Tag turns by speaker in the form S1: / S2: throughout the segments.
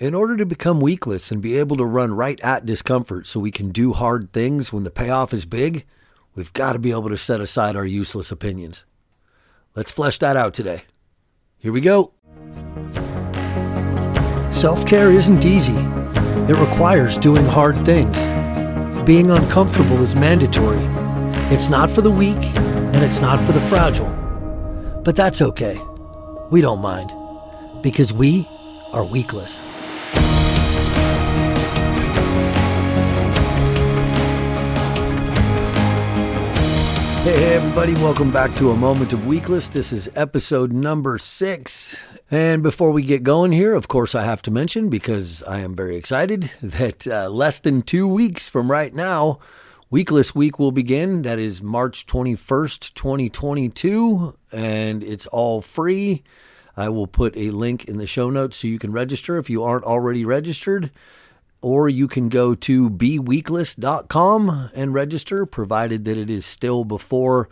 S1: In order to become weakless and be able to run right at discomfort so we can do hard things when the payoff is big, we've got to be able to set aside our useless opinions. Let's flesh that out today. Here we go. Self care isn't easy, it requires doing hard things. Being uncomfortable is mandatory. It's not for the weak and it's not for the fragile. But that's okay. We don't mind because we are weakless. Hey, everybody, welcome back to A Moment of Weakless. This is episode number six. And before we get going here, of course, I have to mention, because I am very excited, that uh, less than two weeks from right now, Weakless Week will begin. That is March 21st, 2022, and it's all free. I will put a link in the show notes so you can register if you aren't already registered or you can go to beweakless.com and register, provided that it is still before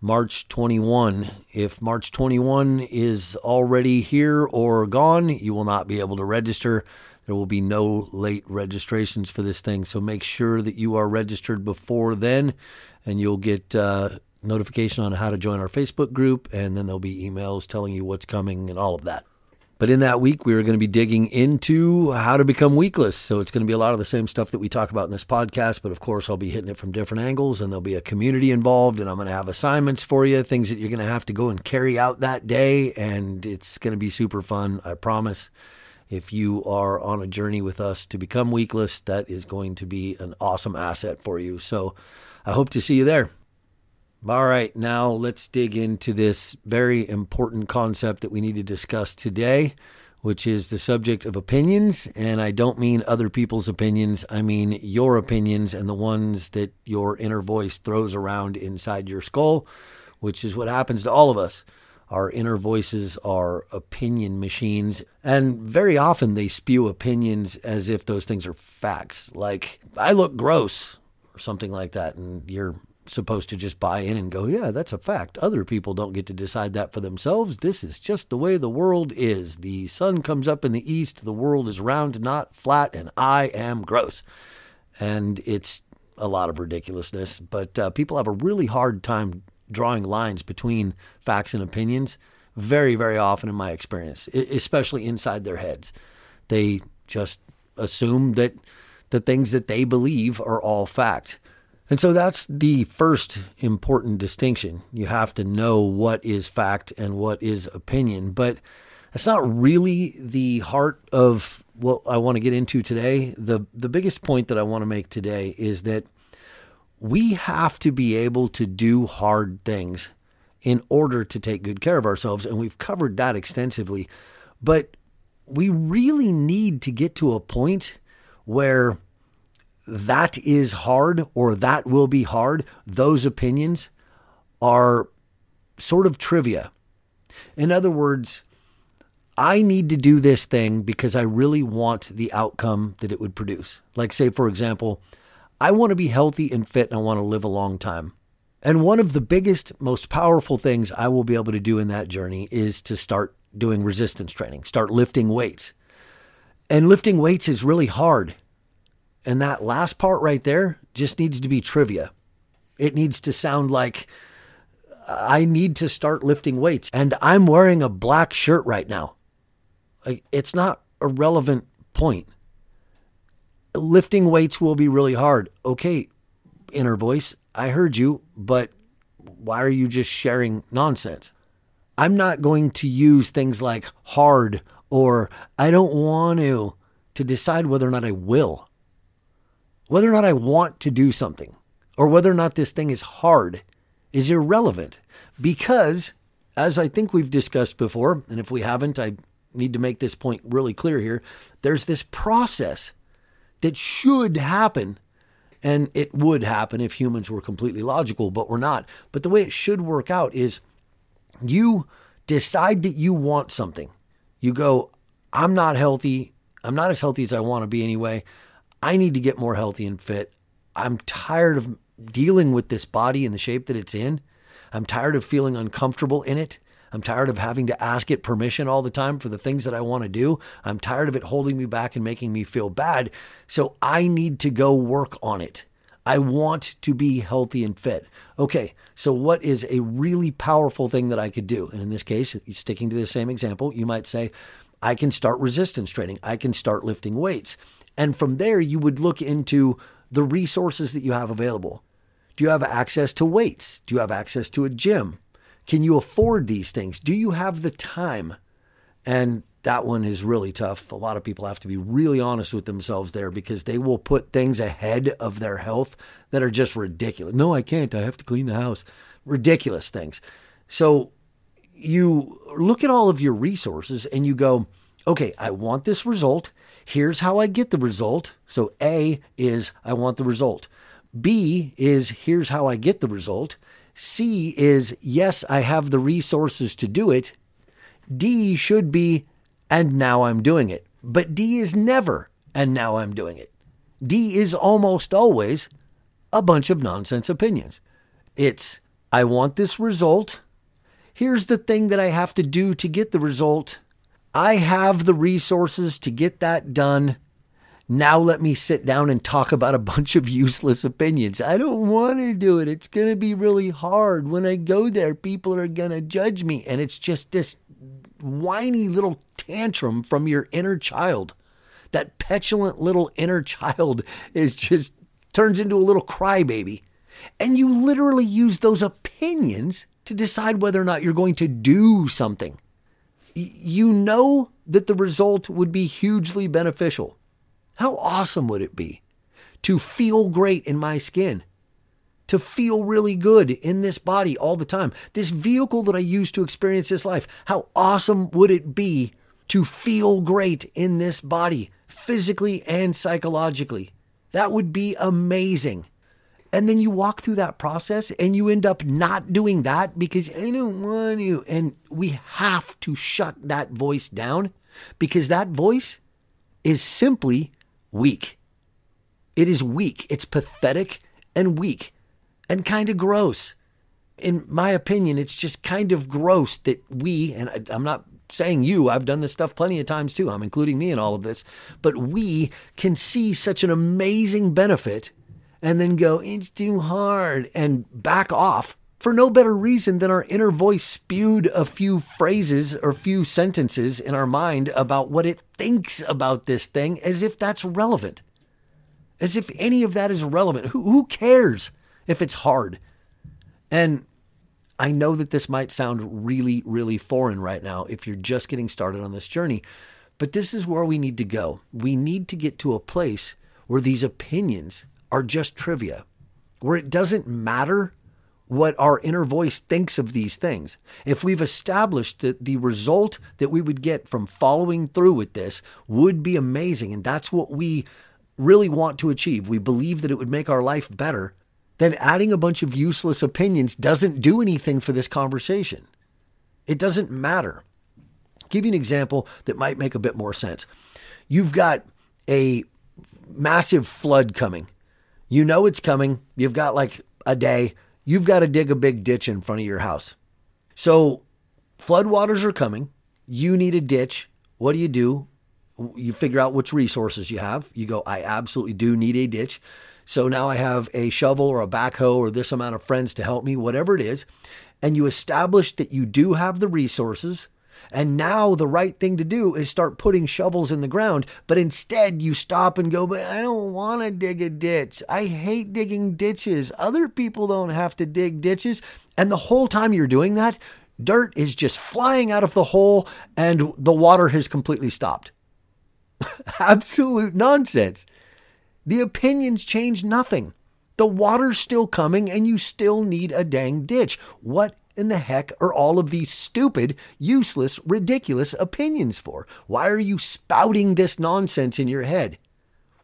S1: March 21. If March 21 is already here or gone, you will not be able to register. There will be no late registrations for this thing. So make sure that you are registered before then, and you'll get uh, notification on how to join our Facebook group, and then there'll be emails telling you what's coming and all of that. But in that week, we are going to be digging into how to become weakless. So it's going to be a lot of the same stuff that we talk about in this podcast. But of course, I'll be hitting it from different angles and there'll be a community involved. And I'm going to have assignments for you, things that you're going to have to go and carry out that day. And it's going to be super fun, I promise. If you are on a journey with us to become weakless, that is going to be an awesome asset for you. So I hope to see you there. All right, now let's dig into this very important concept that we need to discuss today, which is the subject of opinions. And I don't mean other people's opinions, I mean your opinions and the ones that your inner voice throws around inside your skull, which is what happens to all of us. Our inner voices are opinion machines, and very often they spew opinions as if those things are facts. Like, I look gross, or something like that, and you're supposed to just buy in and go, yeah, that's a fact. Other people don't get to decide that for themselves. This is just the way the world is. The sun comes up in the east, the world is round, not flat, and I am gross. And it's a lot of ridiculousness, but uh, people have a really hard time drawing lines between facts and opinions, very, very often in my experience, especially inside their heads. They just assume that the things that they believe are all fact and so that's the first important distinction. You have to know what is fact and what is opinion. But that's not really the heart of what I want to get into today. The, the biggest point that I want to make today is that we have to be able to do hard things in order to take good care of ourselves. And we've covered that extensively. But we really need to get to a point where that is hard or that will be hard, those opinions are sort of trivia. In other words, I need to do this thing because I really want the outcome that it would produce. Like, say, for example, I want to be healthy and fit and I want to live a long time. And one of the biggest, most powerful things I will be able to do in that journey is to start doing resistance training, start lifting weights. And lifting weights is really hard. And that last part right there just needs to be trivia. It needs to sound like I need to start lifting weights and I'm wearing a black shirt right now. It's not a relevant point. Lifting weights will be really hard. Okay, inner voice, I heard you, but why are you just sharing nonsense? I'm not going to use things like hard or I don't want to to decide whether or not I will. Whether or not I want to do something or whether or not this thing is hard is irrelevant because, as I think we've discussed before, and if we haven't, I need to make this point really clear here. There's this process that should happen, and it would happen if humans were completely logical, but we're not. But the way it should work out is you decide that you want something. You go, I'm not healthy. I'm not as healthy as I want to be anyway. I need to get more healthy and fit. I'm tired of dealing with this body in the shape that it's in. I'm tired of feeling uncomfortable in it. I'm tired of having to ask it permission all the time for the things that I want to do. I'm tired of it holding me back and making me feel bad. So I need to go work on it. I want to be healthy and fit. Okay, so what is a really powerful thing that I could do? And in this case, sticking to the same example, you might say, I can start resistance training. I can start lifting weights. And from there, you would look into the resources that you have available. Do you have access to weights? Do you have access to a gym? Can you afford these things? Do you have the time? And that one is really tough. A lot of people have to be really honest with themselves there because they will put things ahead of their health that are just ridiculous. No, I can't. I have to clean the house. Ridiculous things. So you look at all of your resources and you go, okay, I want this result. Here's how I get the result. So A is I want the result. B is here's how I get the result. C is yes, I have the resources to do it. D should be and now I'm doing it. But D is never and now I'm doing it. D is almost always a bunch of nonsense opinions. It's I want this result. Here's the thing that I have to do to get the result. I have the resources to get that done. Now let me sit down and talk about a bunch of useless opinions. I don't want to do it. It's going to be really hard. When I go there, people are going to judge me. And it's just this whiny little tantrum from your inner child. That petulant little inner child is just turns into a little crybaby. And you literally use those opinions to decide whether or not you're going to do something you know that the result would be hugely beneficial. How awesome would it be to feel great in my skin? To feel really good in this body all the time. This vehicle that I use to experience this life. How awesome would it be to feel great in this body, physically and psychologically? That would be amazing. And then you walk through that process and you end up not doing that because I don't want to. And we have to shut that voice down because that voice is simply weak. It is weak. It's pathetic and weak and kind of gross. In my opinion, it's just kind of gross that we, and I'm not saying you, I've done this stuff plenty of times too, I'm including me in all of this, but we can see such an amazing benefit and then go, it's too hard, and back off for no better reason than our inner voice spewed a few phrases or few sentences in our mind about what it thinks about this thing as if that's relevant. As if any of that is relevant. Who, who cares if it's hard? And I know that this might sound really, really foreign right now if you're just getting started on this journey, but this is where we need to go. We need to get to a place where these opinions are just trivia, where it doesn't matter what our inner voice thinks of these things. If we've established that the result that we would get from following through with this would be amazing, and that's what we really want to achieve, we believe that it would make our life better, then adding a bunch of useless opinions doesn't do anything for this conversation. It doesn't matter. I'll give you an example that might make a bit more sense. You've got a massive flood coming you know it's coming. You've got like a day. You've got to dig a big ditch in front of your house. So floodwaters are coming. You need a ditch. What do you do? You figure out which resources you have. You go, I absolutely do need a ditch. So now I have a shovel or a backhoe or this amount of friends to help me, whatever it is. And you establish that you do have the resources and now the right thing to do is start putting shovels in the ground. But instead, you stop and go, But I don't want to dig a ditch. I hate digging ditches. Other people don't have to dig ditches. And the whole time you're doing that, dirt is just flying out of the hole and the water has completely stopped. Absolute nonsense. The opinions change nothing. The water's still coming and you still need a dang ditch. What in the heck are all of these stupid, useless, ridiculous opinions for? Why are you spouting this nonsense in your head?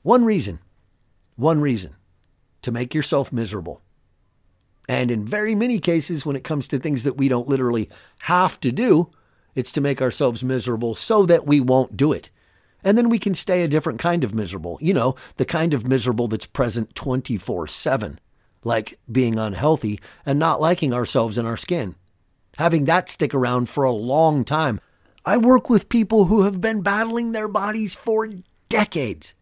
S1: One reason. One reason. To make yourself miserable. And in very many cases, when it comes to things that we don't literally have to do, it's to make ourselves miserable so that we won't do it. And then we can stay a different kind of miserable, you know, the kind of miserable that's present 24 7 like being unhealthy and not liking ourselves in our skin. having that stick around for a long time. I work with people who have been battling their bodies for decades,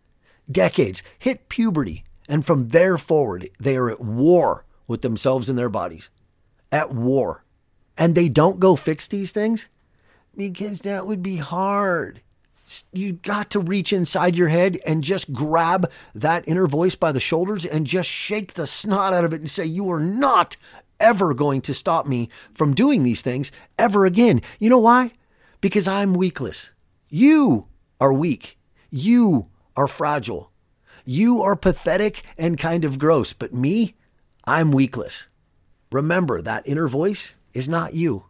S1: decades, hit puberty, and from there forward, they are at war with themselves and their bodies. At war. And they don't go fix these things because that would be hard. You got to reach inside your head and just grab that inner voice by the shoulders and just shake the snot out of it and say, You are not ever going to stop me from doing these things ever again. You know why? Because I'm weakless. You are weak. You are fragile. You are pathetic and kind of gross, but me, I'm weakless. Remember, that inner voice is not you.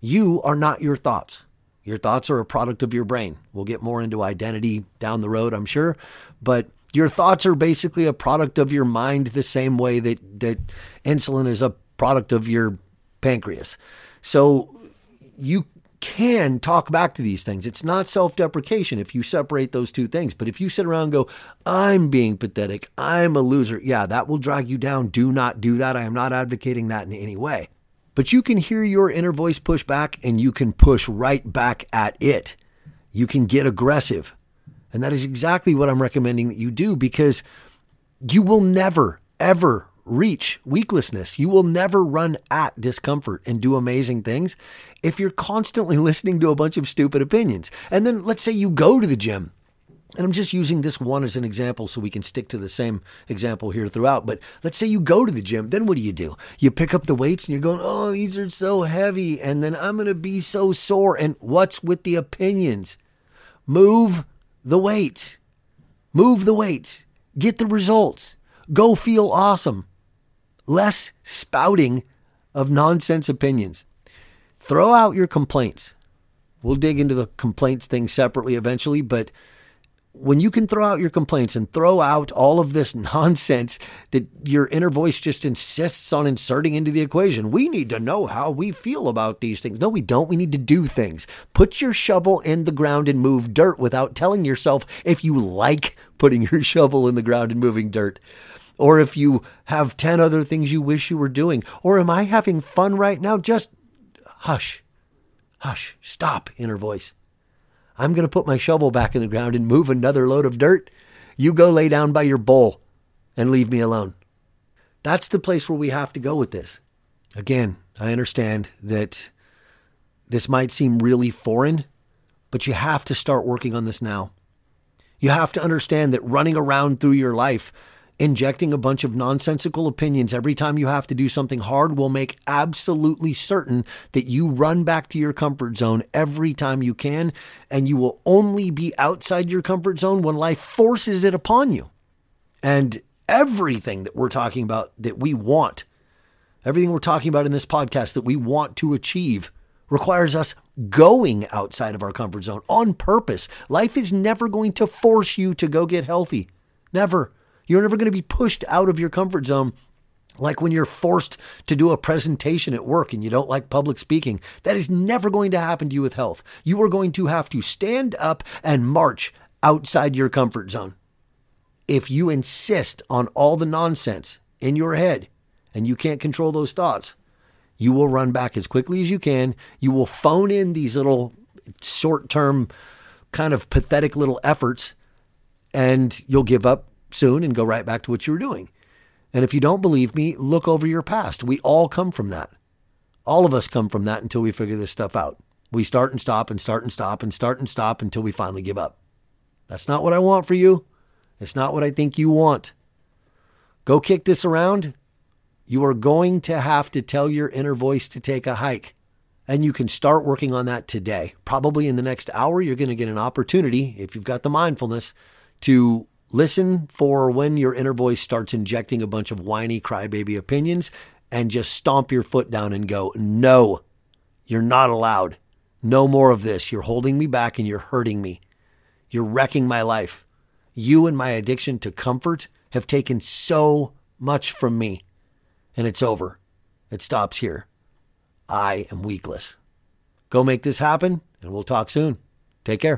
S1: You are not your thoughts. Your thoughts are a product of your brain. We'll get more into identity down the road, I'm sure, but your thoughts are basically a product of your mind the same way that that insulin is a product of your pancreas. So you can talk back to these things. It's not self deprecation if you separate those two things. But if you sit around and go, I'm being pathetic, I'm a loser, yeah, that will drag you down. Do not do that. I am not advocating that in any way. But you can hear your inner voice push back and you can push right back at it. You can get aggressive. And that is exactly what I'm recommending that you do because you will never, ever reach weaklessness. You will never run at discomfort and do amazing things if you're constantly listening to a bunch of stupid opinions. And then let's say you go to the gym. And I'm just using this one as an example so we can stick to the same example here throughout. But let's say you go to the gym, then what do you do? You pick up the weights and you're going, oh, these are so heavy. And then I'm going to be so sore. And what's with the opinions? Move the weights. Move the weights. Get the results. Go feel awesome less spouting of nonsense opinions. Throw out your complaints. We'll dig into the complaints thing separately eventually, but when you can throw out your complaints and throw out all of this nonsense that your inner voice just insists on inserting into the equation, we need to know how we feel about these things. No, we don't. We need to do things. Put your shovel in the ground and move dirt without telling yourself if you like putting your shovel in the ground and moving dirt or if you have 10 other things you wish you were doing, or am I having fun right now? Just hush, hush, stop, inner voice. I'm going to put my shovel back in the ground and move another load of dirt. You go lay down by your bowl and leave me alone. That's the place where we have to go with this. Again, I understand that this might seem really foreign, but you have to start working on this now. You have to understand that running around through your life Injecting a bunch of nonsensical opinions every time you have to do something hard will make absolutely certain that you run back to your comfort zone every time you can, and you will only be outside your comfort zone when life forces it upon you. And everything that we're talking about that we want, everything we're talking about in this podcast that we want to achieve, requires us going outside of our comfort zone on purpose. Life is never going to force you to go get healthy. Never. You're never going to be pushed out of your comfort zone like when you're forced to do a presentation at work and you don't like public speaking. That is never going to happen to you with health. You are going to have to stand up and march outside your comfort zone. If you insist on all the nonsense in your head and you can't control those thoughts, you will run back as quickly as you can. You will phone in these little short term, kind of pathetic little efforts, and you'll give up soon and go right back to what you were doing. And if you don't believe me, look over your past. We all come from that. All of us come from that until we figure this stuff out. We start and stop and start and stop and start and stop until we finally give up. That's not what I want for you. It's not what I think you want. Go kick this around. You are going to have to tell your inner voice to take a hike. And you can start working on that today. Probably in the next hour, you're going to get an opportunity, if you've got the mindfulness, to Listen for when your inner voice starts injecting a bunch of whiny crybaby opinions and just stomp your foot down and go, No, you're not allowed. No more of this. You're holding me back and you're hurting me. You're wrecking my life. You and my addiction to comfort have taken so much from me. And it's over. It stops here. I am weakless. Go make this happen, and we'll talk soon. Take care.